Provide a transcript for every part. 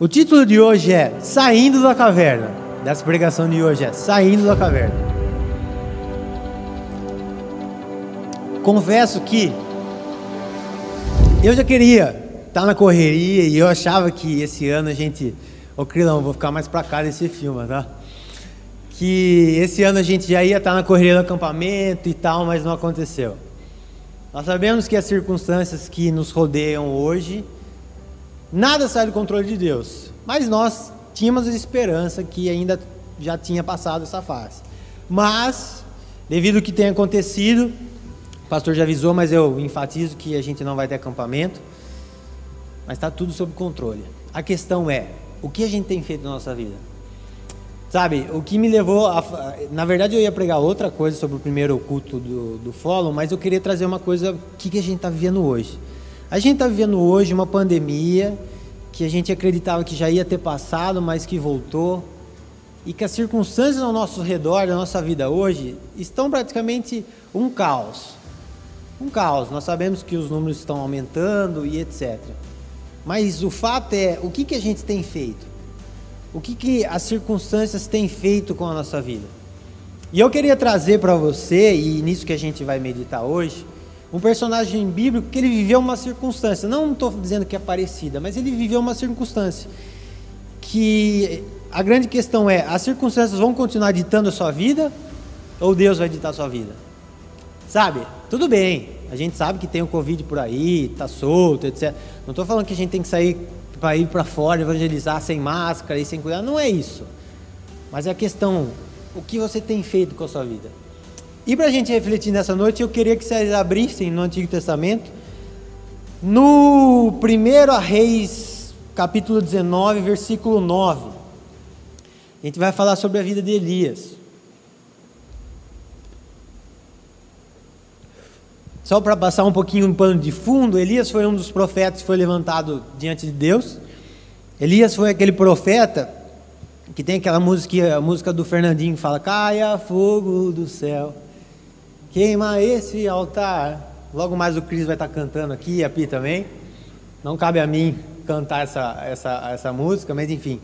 O título de hoje é Saindo da Caverna. Dessa pregação de hoje é Saindo da Caverna. Confesso que eu já queria estar na correria e eu achava que esse ano a gente. Ô Crilão, vou ficar mais pra cá desse filme, tá? Que esse ano a gente já ia estar na correria do acampamento e tal, mas não aconteceu. Nós sabemos que as circunstâncias que nos rodeiam hoje Nada sai do controle de Deus. Mas nós tínhamos esperança que ainda já tinha passado essa fase. Mas, devido ao que tem acontecido, o pastor já avisou, mas eu enfatizo que a gente não vai ter acampamento. Mas está tudo sob controle. A questão é: o que a gente tem feito na nossa vida? Sabe, o que me levou a. Na verdade, eu ia pregar outra coisa sobre o primeiro culto do, do Follow, mas eu queria trazer uma coisa: o que, que a gente está vivendo hoje? A gente está vivendo hoje uma pandemia que a gente acreditava que já ia ter passado, mas que voltou, e que as circunstâncias ao nosso redor, da nossa vida hoje, estão praticamente um caos. Um caos. Nós sabemos que os números estão aumentando e etc. Mas o fato é, o que, que a gente tem feito? O que, que as circunstâncias têm feito com a nossa vida? E eu queria trazer para você, e nisso que a gente vai meditar hoje, um personagem bíblico que ele viveu uma circunstância, não estou dizendo que é parecida, mas ele viveu uma circunstância que a grande questão é: as circunstâncias vão continuar ditando a sua vida ou Deus vai ditar a sua vida? Sabe? Tudo bem, a gente sabe que tem o Covid por aí, está solto, etc. Não estou falando que a gente tem que sair para ir para fora, evangelizar sem máscara e sem cuidado, não é isso. Mas é a questão: o que você tem feito com a sua vida? E para a gente refletir nessa noite, eu queria que vocês abrissem no Antigo Testamento, no 1 Reis, capítulo 19, versículo 9. A gente vai falar sobre a vida de Elias. Só para passar um pouquinho um pano de fundo, Elias foi um dos profetas que foi levantado diante de Deus. Elias foi aquele profeta que tem aquela música, a música do Fernandinho que fala: Caia fogo do céu Queima esse altar. Logo mais o Cris vai estar cantando aqui, a Pi também. Não cabe a mim cantar essa, essa, essa música, mas enfim.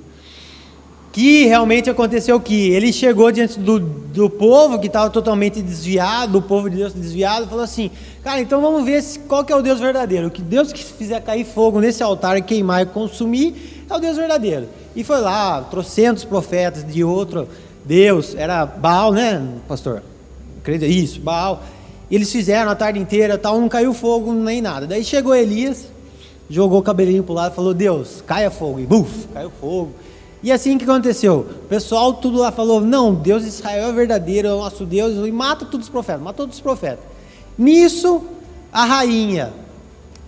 Que realmente aconteceu que ele chegou diante do, do povo que estava totalmente desviado, o povo de Deus desviado, falou assim: Cara, então vamos ver qual que é o Deus verdadeiro. Que Deus que fizer cair fogo nesse altar queimar e consumir é o Deus verdadeiro. E foi lá, trocentos profetas de outro Deus, era Baal, né, pastor? Isso, Baal. Eles fizeram a tarde inteira, tal, não caiu fogo nem nada. Daí chegou Elias, jogou o cabelinho para o lado falou: Deus, caia fogo. E buf, caiu fogo. E assim que aconteceu? O pessoal tudo lá falou: Não, Deus de Israel é verdadeiro, é o nosso Deus, e mata todos os profetas, mata todos os profetas. Nisso, a rainha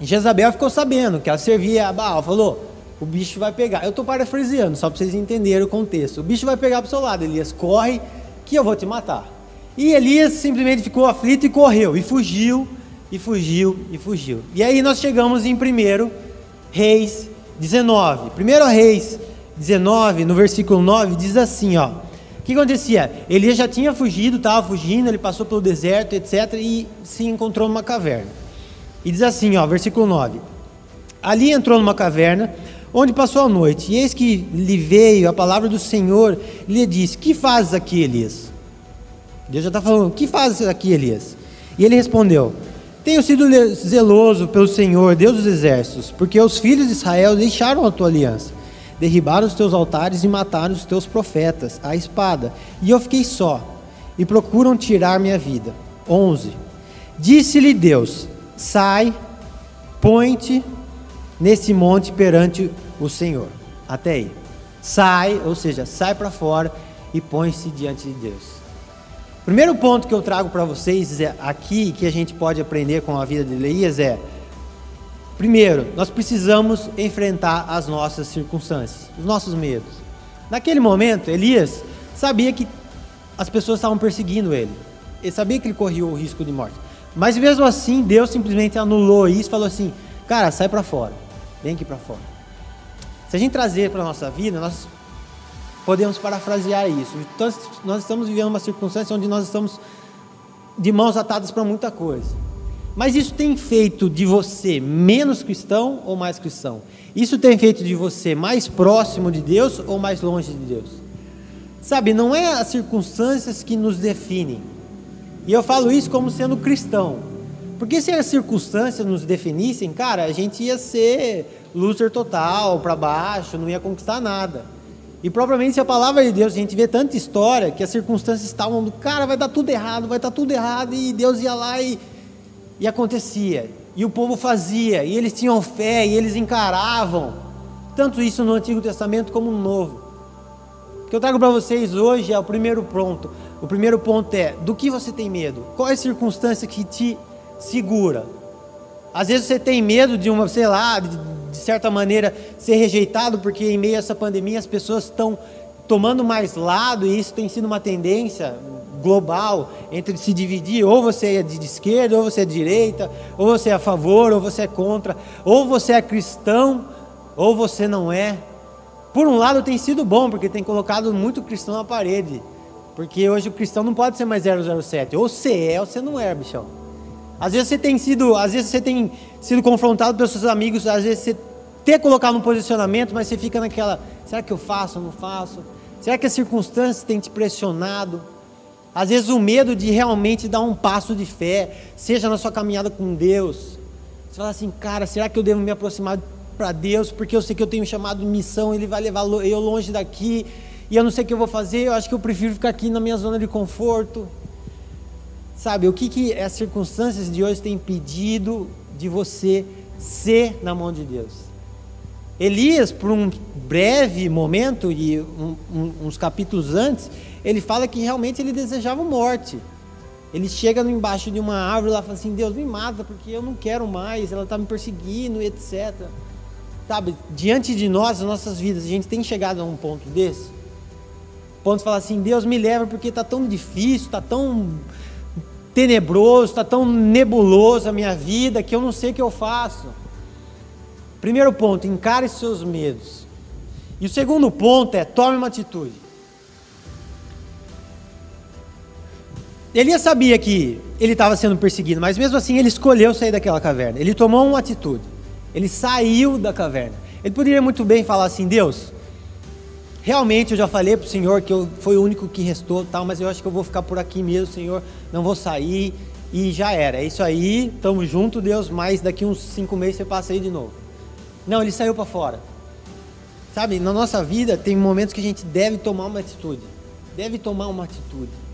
Jezabel ficou sabendo que ela servia a Baal, falou: O bicho vai pegar. Eu estou parafraseando, só para vocês entenderem o contexto. O bicho vai pegar para o seu lado, Elias, corre que eu vou te matar. E Elias simplesmente ficou aflito e correu, e fugiu, e fugiu, e fugiu. E aí nós chegamos em 1 Reis 19. 1 Reis 19, no versículo 9, diz assim: ó. O que acontecia? Elias já tinha fugido, estava fugindo, ele passou pelo deserto, etc., e se encontrou numa caverna. E diz assim, ó, versículo 9: Ali entrou numa caverna, onde passou a noite, e eis que lhe veio a palavra do Senhor, e lhe disse: Que fazes aqui, Elias? Deus já está falando: O que fazes aqui, Elias? E ele respondeu: Tenho sido zeloso pelo Senhor, Deus dos exércitos, porque os filhos de Israel deixaram a tua aliança, derribaram os teus altares e mataram os teus profetas, a espada, e eu fiquei só, e procuram tirar minha vida. 11. Disse-lhe Deus: Sai, põe-te nesse monte perante o Senhor. Até aí. Sai, ou seja, sai para fora e põe-se diante de Deus. Primeiro ponto que eu trago para vocês é aqui, que a gente pode aprender com a vida de Elias é: primeiro, nós precisamos enfrentar as nossas circunstâncias, os nossos medos. Naquele momento, Elias sabia que as pessoas estavam perseguindo ele, ele sabia que ele corria o risco de morte. Mas mesmo assim, Deus simplesmente anulou isso e falou assim: cara, sai para fora, vem aqui para fora. Se a gente trazer para a nossa vida, nós podemos parafrasear isso. Então, nós estamos vivendo uma circunstância onde nós estamos de mãos atadas para muita coisa. Mas isso tem feito de você menos cristão ou mais cristão? Isso tem feito de você mais próximo de Deus ou mais longe de Deus? Sabe, não é as circunstâncias que nos definem. E eu falo isso como sendo cristão. Porque se as circunstâncias nos definissem, cara, a gente ia ser loser total, para baixo, não ia conquistar nada. E propriamente se a palavra de Deus, a gente vê tanta história que as circunstâncias estavam do cara, vai dar tudo errado, vai estar tudo errado, e Deus ia lá e, e acontecia. E o povo fazia, e eles tinham fé, e eles encaravam. Tanto isso no Antigo Testamento como no Novo. O que eu trago para vocês hoje é o primeiro ponto. O primeiro ponto é: do que você tem medo? Qual é a circunstância que te segura? Às vezes você tem medo de uma, sei lá, de, de certa maneira ser rejeitado, porque em meio a essa pandemia as pessoas estão tomando mais lado, e isso tem sido uma tendência global entre se dividir, ou você é de esquerda, ou você é de direita, ou você é a favor, ou você é contra, ou você é cristão, ou você não é. Por um lado tem sido bom, porque tem colocado muito cristão na parede. Porque hoje o cristão não pode ser mais 007. Ou você é ou você não é, bichão. Às vezes você tem sido, às vezes você tem sido confrontado pelos seus amigos, às vezes você ter colocado um posicionamento, mas você fica naquela, será que eu faço ou não faço? Será que as circunstâncias têm te pressionado? Às vezes o medo de realmente dar um passo de fé, seja na sua caminhada com Deus. Você fala assim, cara, será que eu devo me aproximar para Deus, porque eu sei que eu tenho um chamado de missão, Ele vai levar eu longe daqui, e eu não sei o que eu vou fazer, eu acho que eu prefiro ficar aqui na minha zona de conforto. Sabe, o que, que as circunstâncias de hoje têm impedido de você ser na mão de Deus? Elias, por um breve momento, e um, um, uns capítulos antes, ele fala que realmente ele desejava morte. Ele chega embaixo de uma árvore lá e fala assim: Deus me mata porque eu não quero mais, ela está me perseguindo, etc. Sabe, diante de nós, as nossas vidas, a gente tem chegado a um ponto desse? Ponto de falar assim: Deus me leva porque está tão difícil, está tão tenebroso, está tão nebuloso a minha vida que eu não sei o que eu faço. Primeiro ponto, encare seus medos. E o segundo ponto é tome uma atitude. Elias sabia que ele estava sendo perseguido, mas mesmo assim ele escolheu sair daquela caverna. Ele tomou uma atitude. Ele saiu da caverna. Ele poderia muito bem falar assim: Deus, Realmente eu já falei para o Senhor que eu foi o único que restou, tal, mas eu acho que eu vou ficar por aqui mesmo, Senhor, não vou sair e já era. É isso aí, estamos juntos, Deus, mas daqui uns cinco meses você passa aí de novo. Não, ele saiu para fora. Sabe, na nossa vida tem momentos que a gente deve tomar uma atitude. Deve tomar uma atitude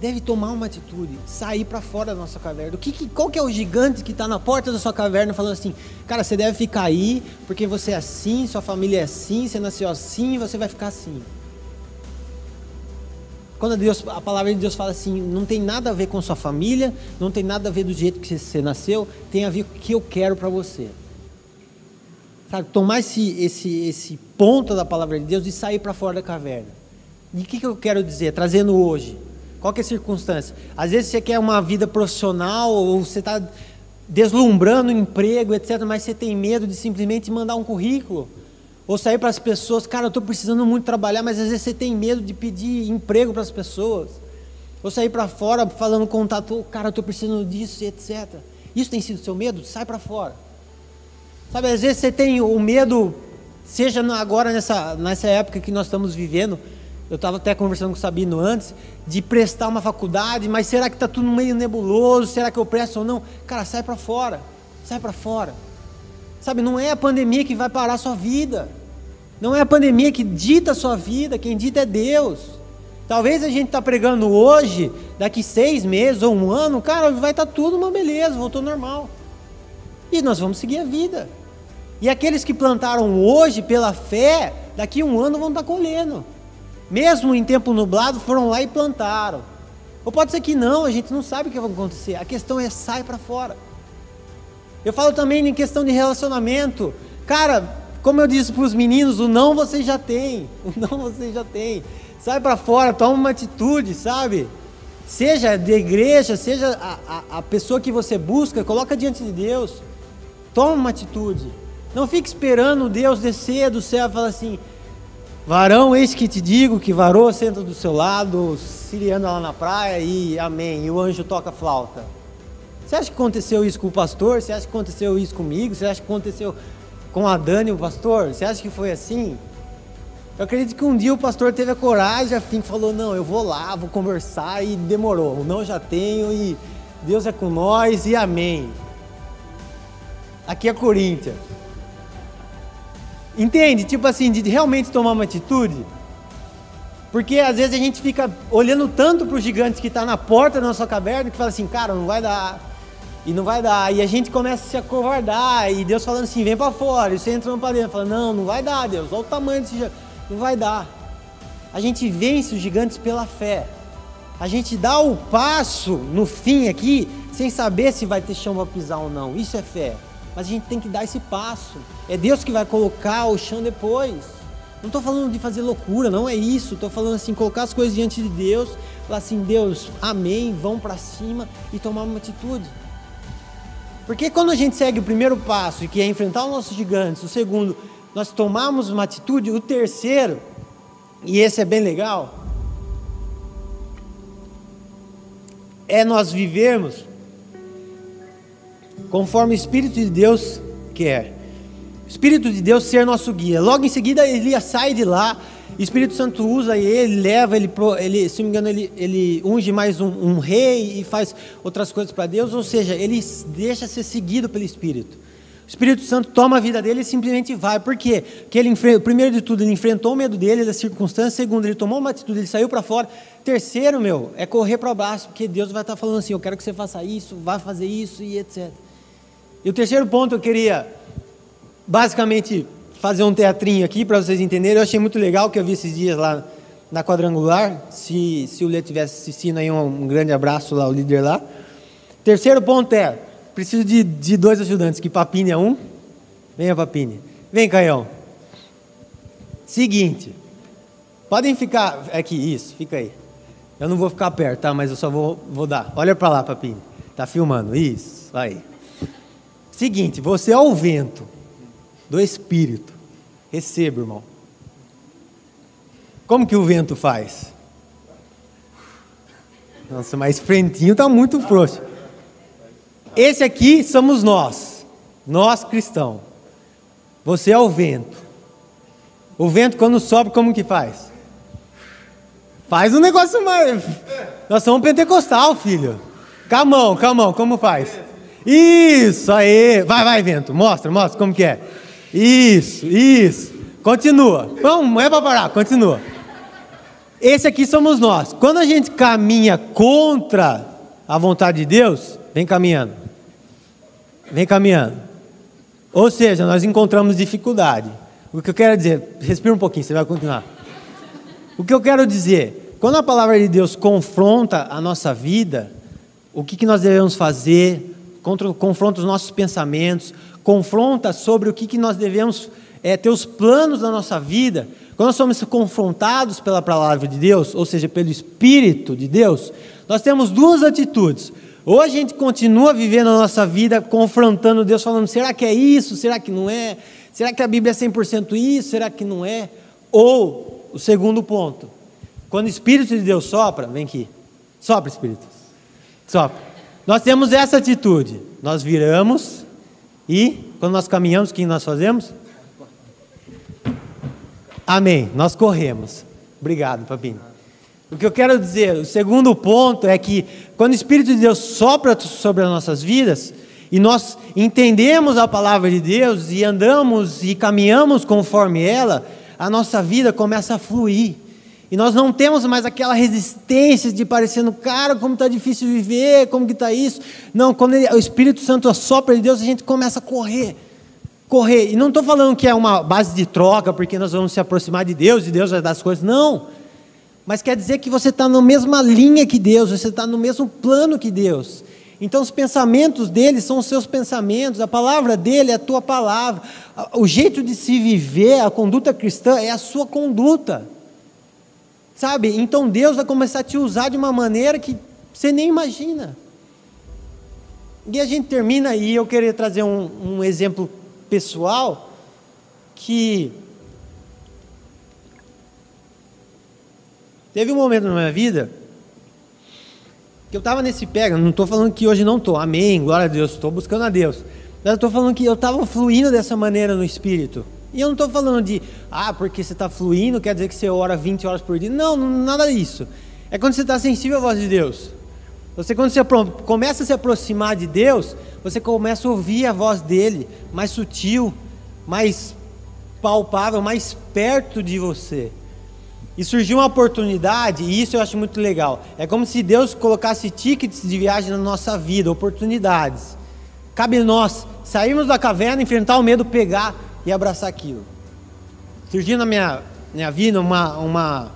deve tomar uma atitude, sair para fora da nossa caverna. O que, que, qual que é o gigante que está na porta da sua caverna falando assim, cara, você deve ficar aí porque você é assim, sua família é assim, você nasceu assim, você vai ficar assim. Quando Deus, a palavra de Deus fala assim, não tem nada a ver com sua família, não tem nada a ver do jeito que você nasceu, tem a ver com o que eu quero para você. Sabe, tomar esse, esse, esse ponto da palavra de Deus e sair para fora da caverna. E o que, que eu quero dizer? Trazendo hoje qual é a circunstância? Às vezes você quer uma vida profissional ou você está deslumbrando um emprego, etc., mas você tem medo de simplesmente mandar um currículo. Ou sair para as pessoas, cara, eu estou precisando muito trabalhar, mas às vezes você tem medo de pedir emprego para as pessoas. Ou sair para fora falando contato, cara, eu estou precisando disso, etc. Isso tem sido seu medo? Sai para fora. Sabe, às vezes você tem o medo, seja agora nessa, nessa época que nós estamos vivendo, eu estava até conversando com o Sabino antes, de prestar uma faculdade, mas será que está tudo meio nebuloso? Será que eu presto ou não? Cara, sai para fora. Sai para fora. Sabe, não é a pandemia que vai parar a sua vida. Não é a pandemia que dita a sua vida, quem dita é Deus. Talvez a gente está pregando hoje, daqui seis meses ou um ano, cara, vai estar tá tudo uma beleza, voltou normal. E nós vamos seguir a vida. E aqueles que plantaram hoje pela fé, daqui um ano vão estar tá colhendo mesmo em tempo nublado, foram lá e plantaram. Ou pode ser que não, a gente não sabe o que vai acontecer. A questão é sai para fora. Eu falo também em questão de relacionamento. Cara, como eu disse para os meninos, o não você já tem. O não você já tem. Sai para fora, toma uma atitude, sabe? Seja de igreja, seja a, a, a pessoa que você busca, coloca diante de Deus. Toma uma atitude. Não fique esperando Deus descer do céu e falar assim: Varão, eis que te digo que varou senta do seu lado, Siriano lá na praia e amém. E o anjo toca flauta. Você acha que aconteceu isso com o pastor? Você acha que aconteceu isso comigo? Você acha que aconteceu com a Dani, o pastor? Você acha que foi assim? Eu acredito que um dia o pastor teve a coragem, afim, falou: Não, eu vou lá, vou conversar, e demorou. Não já tenho, e Deus é com nós, e amém. Aqui é Corinthians. Entende? Tipo assim, de realmente tomar uma atitude. Porque às vezes a gente fica olhando tanto para os gigantes que está na porta da nossa caverna que fala assim, cara, não vai dar. E não vai dar. E a gente começa a se acovardar. E Deus falando assim, vem para fora. E você entra para dentro. Fala, não, não vai dar, Deus. Olha o tamanho desse gigante. Não vai dar. A gente vence os gigantes pela fé. A gente dá o passo no fim aqui, sem saber se vai ter chão para pisar ou não. Isso é fé. Mas a gente tem que dar esse passo. É Deus que vai colocar o chão depois. Não estou falando de fazer loucura, não é isso. Estou falando assim, colocar as coisas diante de Deus, falar assim, Deus, amém, vão para cima e tomar uma atitude. Porque quando a gente segue o primeiro passo, que é enfrentar os nossos gigantes, o segundo, nós tomamos uma atitude, o terceiro, e esse é bem legal, é nós vivermos conforme o Espírito de Deus quer. O Espírito de Deus ser nosso guia. Logo em seguida, Elias sai de lá, o Espírito Santo usa ele, leva ele, ele se não me engano, ele, ele unge mais um, um rei e faz outras coisas para Deus, ou seja, ele deixa ser seguido pelo Espírito. O Espírito Santo toma a vida dele e simplesmente vai. Por quê? Porque ele, primeiro de tudo, ele enfrentou o medo dele, das circunstâncias. Segundo, ele tomou uma atitude, ele saiu para fora. Terceiro, meu, é correr para baixo, porque Deus vai estar falando assim: eu quero que você faça isso, vá fazer isso e etc. E o terceiro ponto eu queria, basicamente, fazer um teatrinho aqui para vocês entenderem. Eu achei muito legal que eu vi esses dias lá na quadrangular. Se, se o Lê estivesse assistindo aí, um, um, grande abraço lá, o líder lá. Terceiro ponto é: preciso de, de dois ajudantes. Que Papine é um. Venha, Papine. Vem, Caião. Seguinte. Podem ficar. Aqui, isso, fica aí. Eu não vou ficar perto, tá? Mas eu só vou, vou dar. Olha para lá, Papine. Tá filmando. Isso, aí. Seguinte, você é o vento do Espírito. Receba, irmão. Como que o vento faz? Nossa, mas frentinho está muito frouxo. Esse aqui somos nós, nós cristãos. Você é o vento. O vento quando sobe, como que faz? Faz um negócio mais. Nós somos pentecostal, filho. Camão, camão, como faz? Isso, aí. Vai, vai, vento. Mostra, mostra como que é. Isso, isso. Continua. Vamos, não é para parar, continua. Esse aqui somos nós. Quando a gente caminha contra a vontade de Deus, vem caminhando. Vem caminhando. Ou seja, nós encontramos dificuldade. O que eu quero dizer, respira um pouquinho, você vai continuar. O que eu quero dizer, quando a palavra de Deus confronta a nossa vida, o que, que nós devemos fazer, confronta os nossos pensamentos, confronta sobre o que, que nós devemos é, ter os planos da nossa vida. Quando nós somos confrontados pela palavra de Deus, ou seja, pelo Espírito de Deus, nós temos duas atitudes. Ou a gente continua vivendo a nossa vida confrontando Deus, falando: será que é isso? Será que não é? Será que a Bíblia é 100% isso? Será que não é? Ou, o segundo ponto, quando o Espírito de Deus sopra, vem aqui, sopra, Espírito, sopra. Nós temos essa atitude. Nós viramos e, quando nós caminhamos, o que nós fazemos? Amém. Nós corremos. Obrigado, Papinho. O que eu quero dizer, o segundo ponto é que quando o Espírito de Deus sopra sobre as nossas vidas e nós entendemos a palavra de Deus e andamos e caminhamos conforme ela, a nossa vida começa a fluir. E nós não temos mais aquela resistência de parecendo, cara, como está difícil viver, como que está isso. Não, quando ele, o Espírito Santo assopra de Deus, a gente começa a correr. Correr. E não estou falando que é uma base de troca, porque nós vamos se aproximar de Deus e Deus vai dar as coisas. Não. Mas quer dizer que você está na mesma linha que Deus, você está no mesmo plano que Deus. Então os pensamentos dele são os seus pensamentos, a palavra dele é a tua palavra. O jeito de se viver, a conduta cristã é a sua conduta. Sabe? Então Deus vai começar a te usar de uma maneira que você nem imagina. E a gente termina aí, eu queria trazer um, um exemplo pessoal que teve um momento na minha vida que eu estava nesse pega, não estou falando que hoje não estou, amém, glória a Deus, estou buscando a Deus. Mas eu estou falando que eu estava fluindo dessa maneira no Espírito. E eu não estou falando de, ah, porque você está fluindo, quer dizer que você ora 20 horas por dia. Não, nada disso. É quando você está sensível à voz de Deus. Você, quando você começa a se aproximar de Deus, você começa a ouvir a voz dele, mais sutil, mais palpável, mais perto de você. E surgiu uma oportunidade, e isso eu acho muito legal. É como se Deus colocasse tickets de viagem na nossa vida, oportunidades. Cabe nós sairmos da caverna, enfrentar o medo, pegar e abraçar aquilo. Surgiu na minha, minha vida uma, uma,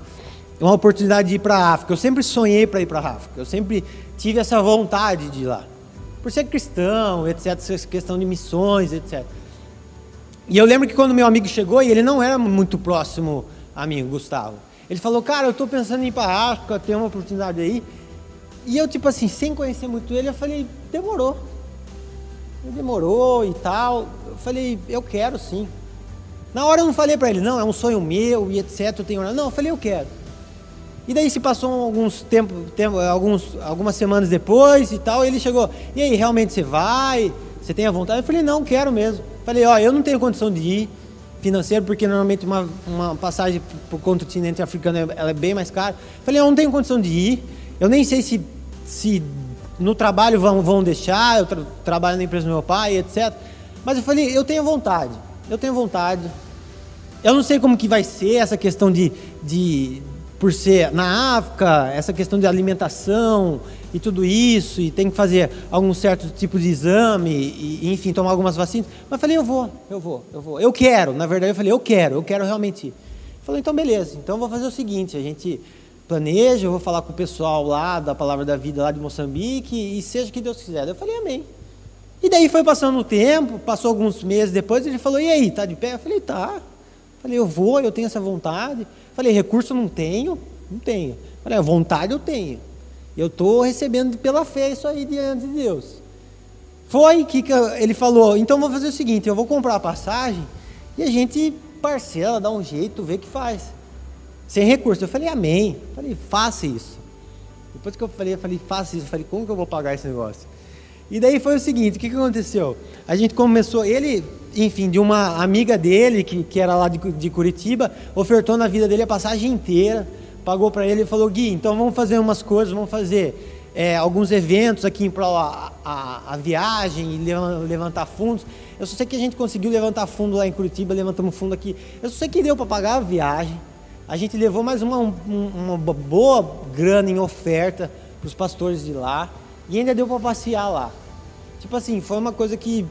uma oportunidade de ir para a África. Eu sempre sonhei para ir para a África. Eu sempre tive essa vontade de ir lá. Por ser cristão, etc., questão de missões, etc. E eu lembro que quando meu amigo chegou, e ele não era muito próximo a mim, Gustavo. Ele falou, cara, eu estou pensando em ir para a África, tem uma oportunidade aí. E eu, tipo assim, sem conhecer muito ele, eu falei, demorou. Demorou e tal. Falei, eu quero sim. Na hora eu não falei para ele, não, é um sonho meu e etc. Eu tenho... Não, eu falei, eu quero. E daí se passou alguns tempo, tempo alguns, algumas semanas depois e tal, e ele chegou, e aí, realmente você vai? Você tem a vontade? Eu falei, não, quero mesmo. Falei, ó, eu não tenho condição de ir financeiro, porque normalmente uma, uma passagem para o continente africano é, ela é bem mais cara. Falei, eu não tenho condição de ir, eu nem sei se, se no trabalho vão, vão deixar, eu tra trabalho na empresa do meu pai, etc. Mas eu falei, eu tenho vontade, eu tenho vontade. Eu não sei como que vai ser essa questão de, de por ser na África, essa questão de alimentação, e tudo isso, e tem que fazer algum certo tipo de exame, e, enfim, tomar algumas vacinas. Mas eu falei, eu vou, eu vou, eu vou. Eu quero, na verdade, eu falei, eu quero, eu quero realmente ir. Falei, então beleza, então vou fazer o seguinte, a gente planeja, eu vou falar com o pessoal lá da Palavra da Vida lá de Moçambique, e seja o que Deus quiser. Eu falei, amém. E daí foi passando o tempo, passou alguns meses depois, ele falou, e aí, tá de pé? Eu falei, tá. Falei, eu vou, eu tenho essa vontade. Falei, recurso não tenho? Não tenho. Falei, vontade eu tenho. Eu estou recebendo pela fé isso aí diante de Deus. Foi que ele falou: então vou fazer o seguinte, eu vou comprar a passagem e a gente parcela, dá um jeito, vê o que faz. Sem recurso. Eu falei, amém. Falei, faça isso. Depois que eu falei, eu falei, faça isso. Eu falei, como que eu vou pagar esse negócio? E daí foi o seguinte, o que, que aconteceu? A gente começou, ele, enfim, de uma amiga dele, que, que era lá de, de Curitiba, ofertou na vida dele a passagem inteira pagou para ele e falou: Gui, então vamos fazer umas coisas, vamos fazer é, alguns eventos aqui para a, a, a, viagem e levantar fundos. Eu só sei que a gente conseguiu levantar fundo lá em Curitiba, levantamos fundo aqui. Eu só sei que deu para pagar a viagem. A gente levou mais uma, uma boa grana em oferta para os pastores de lá e ainda deu para passear lá. Tipo assim, foi uma coisa que,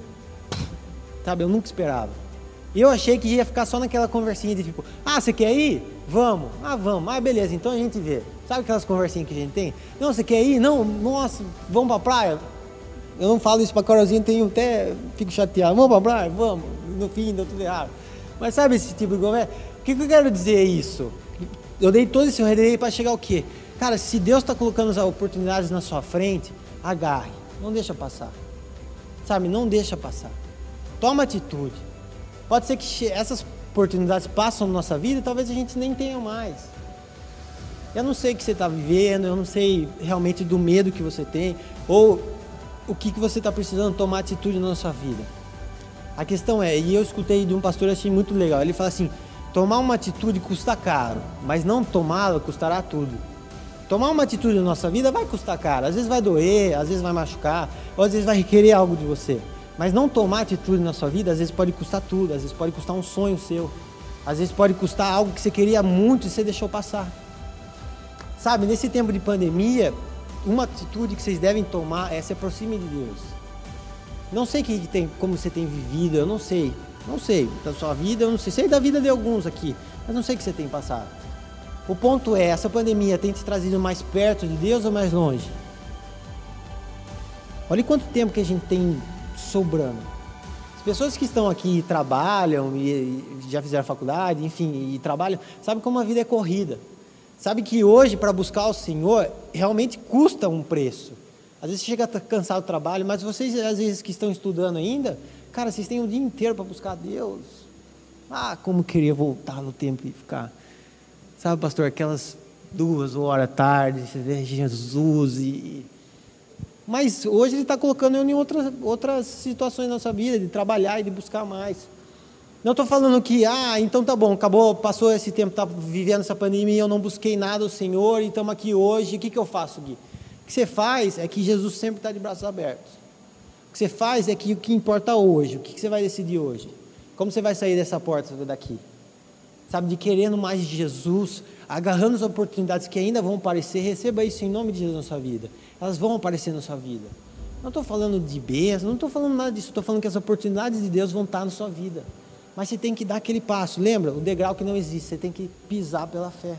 sabe, eu nunca esperava. Eu achei que ia ficar só naquela conversinha de tipo, ah, você quer ir? Vamos. Ah, vamos. Ah, beleza, então a gente vê. Sabe aquelas conversinhas que a gente tem? Não, você quer ir? Não, nossa, vamos pra praia? Eu não falo isso pra Carolzinha, tenho até, fico chateado. Vamos pra praia? Vamos. No fim, deu tudo errado. Mas sabe esse tipo de conversa? O que, que eu quero dizer isso? Eu dei todo esse redei para chegar ao quê? Cara, se Deus está colocando as oportunidades na sua frente, agarre. Não deixa passar. Sabe, não deixa passar. Toma atitude. Pode ser que essas oportunidades passam na nossa vida e talvez a gente nem tenha mais. Eu não sei o que você está vivendo, eu não sei realmente do medo que você tem, ou o que, que você está precisando tomar atitude na sua vida. A questão é, e eu escutei de um pastor achei muito legal, ele fala assim, tomar uma atitude custa caro, mas não tomá-la custará tudo. Tomar uma atitude na nossa vida vai custar caro, às vezes vai doer, às vezes vai machucar, ou às vezes vai requerer algo de você. Mas não tomar atitude na sua vida, às vezes pode custar tudo, às vezes pode custar um sonho seu, às vezes pode custar algo que você queria muito e você deixou passar. Sabe, nesse tempo de pandemia, uma atitude que vocês devem tomar é se aproxime de Deus. Não sei que tem, como você tem vivido, eu não sei. Não sei da sua vida, eu não sei. Sei da vida de alguns aqui, mas não sei o que você tem passado. O ponto é, essa pandemia tem te trazido mais perto de Deus ou mais longe? Olha quanto tempo que a gente tem sobrando. As pessoas que estão aqui e trabalham e já fizeram faculdade, enfim, e trabalham, sabem como a vida é corrida. Sabe que hoje, para buscar o Senhor, realmente custa um preço. Às vezes chega cansado do trabalho, mas vocês, às vezes, que estão estudando ainda, cara, vocês têm o dia inteiro para buscar Deus. Ah, como queria voltar no tempo e ficar. Sabe, pastor, aquelas duas horas tarde, você vê Jesus e Mas hoje Ele está colocando eu em outras, outras situações da nossa vida, de trabalhar e de buscar mais. Não estou falando que, ah, então tá bom, acabou, passou esse tempo, está vivendo essa pandemia e eu não busquei nada do Senhor e estamos aqui hoje, o que, que eu faço, Gui? O que você faz é que Jesus sempre está de braços abertos. O que você faz é que o que importa hoje, o que, que você vai decidir hoje? Como você vai sair dessa porta daqui? Sabe, de querendo mais de Jesus, agarrando as oportunidades que ainda vão aparecer, receba isso em nome de Jesus na sua vida. Elas vão aparecer na sua vida. Não estou falando de bênçãos, não estou falando nada disso, estou falando que as oportunidades de Deus vão estar na sua vida. Mas você tem que dar aquele passo, lembra? O degrau que não existe, você tem que pisar pela fé.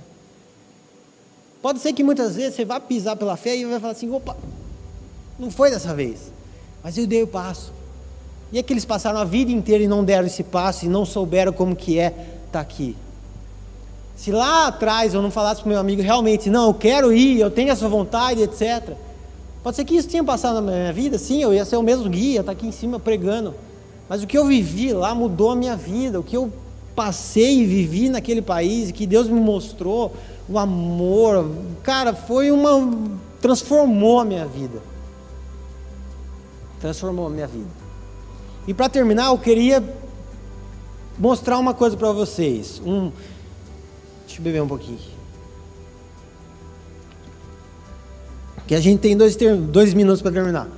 Pode ser que muitas vezes você vá pisar pela fé e vai falar assim: opa, não foi dessa vez, mas eu dei o passo. E é que eles passaram a vida inteira e não deram esse passo e não souberam como que é estar tá aqui. Se lá atrás eu não falasse para o meu amigo realmente, não, eu quero ir, eu tenho essa vontade, etc. Pode ser que isso tenha passado na minha vida, sim, eu ia ser o mesmo guia, estar tá aqui em cima pregando. Mas o que eu vivi lá mudou a minha vida, o que eu passei e vivi naquele país, que Deus me mostrou, o amor, cara, foi uma. transformou a minha vida. Transformou a minha vida. E para terminar, eu queria mostrar uma coisa para vocês. Um, deixa eu beber um pouquinho. Que a gente tem dois, dois minutos para terminar.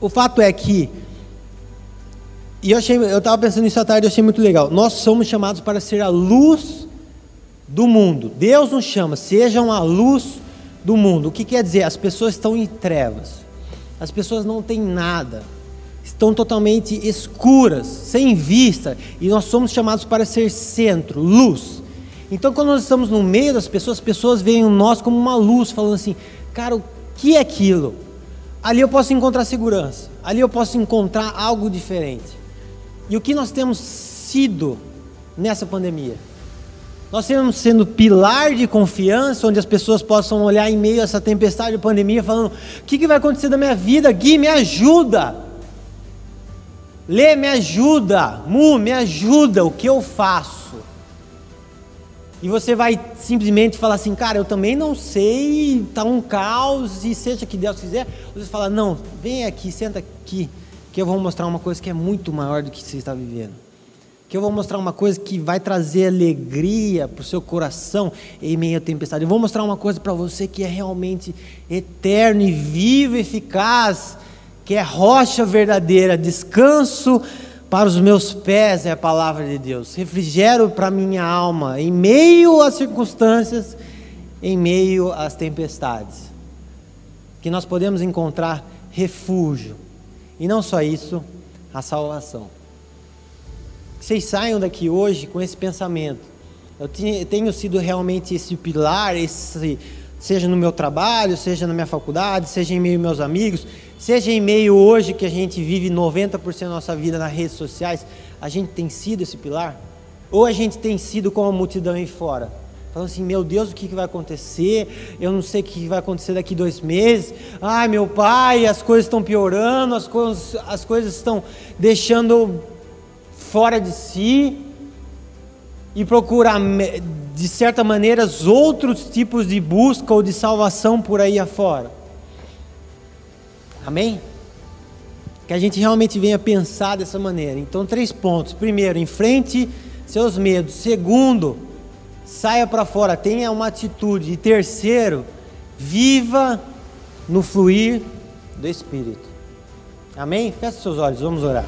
O fato é que e eu achei, eu estava pensando nisso à tarde, eu achei muito legal. Nós somos chamados para ser a luz do mundo. Deus nos chama, sejam a luz do mundo. O que quer dizer? As pessoas estão em trevas. As pessoas não têm nada. Estão totalmente escuras, sem vista, e nós somos chamados para ser centro, luz. Então, quando nós estamos no meio das pessoas, as pessoas veem nós como uma luz, falando assim: "Cara, o que é aquilo?" Ali eu posso encontrar segurança. Ali eu posso encontrar algo diferente. E o que nós temos sido nessa pandemia? Nós temos sendo pilar de confiança, onde as pessoas possam olhar em meio a essa tempestade de pandemia, falando: o que, que vai acontecer da minha vida? Gui, me ajuda. Lê, me ajuda. Mu, me ajuda. O que eu faço? E você vai simplesmente falar assim, cara, eu também não sei, está um caos, e seja que Deus quiser. Você fala, não, vem aqui, senta aqui que eu vou mostrar uma coisa que é muito maior do que você está vivendo. Que eu vou mostrar uma coisa que vai trazer alegria para o seu coração em meio à tempestade. Eu vou mostrar uma coisa para você que é realmente eterno e vivo e eficaz, que é rocha verdadeira, descanso para os meus pés é a palavra de Deus, refrigério para a minha alma, em meio às circunstâncias, em meio às tempestades. Que nós podemos encontrar refúgio e não só isso, a salvação. Vocês saiam daqui hoje com esse pensamento. Eu tenho sido realmente esse pilar, esse, seja no meu trabalho, seja na minha faculdade, seja em meio aos meus amigos, seja em meio hoje que a gente vive 90% da nossa vida nas redes sociais, a gente tem sido esse pilar? Ou a gente tem sido como a multidão aí fora? Falando assim, meu Deus, o que, vai acontecer? Eu não sei o que vai acontecer daqui dois meses. Ai, meu pai, as coisas estão piorando, as coisas, as coisas estão deixando fora de si. E procurar, de certa maneira, outros tipos de busca ou de salvação por aí afora. Amém? Que a gente realmente venha pensar dessa maneira. Então, três pontos. Primeiro, enfrente seus medos. Segundo, saia para fora, tenha uma atitude. E terceiro, viva no fluir do Espírito. Amém? Feche seus olhos, vamos orar.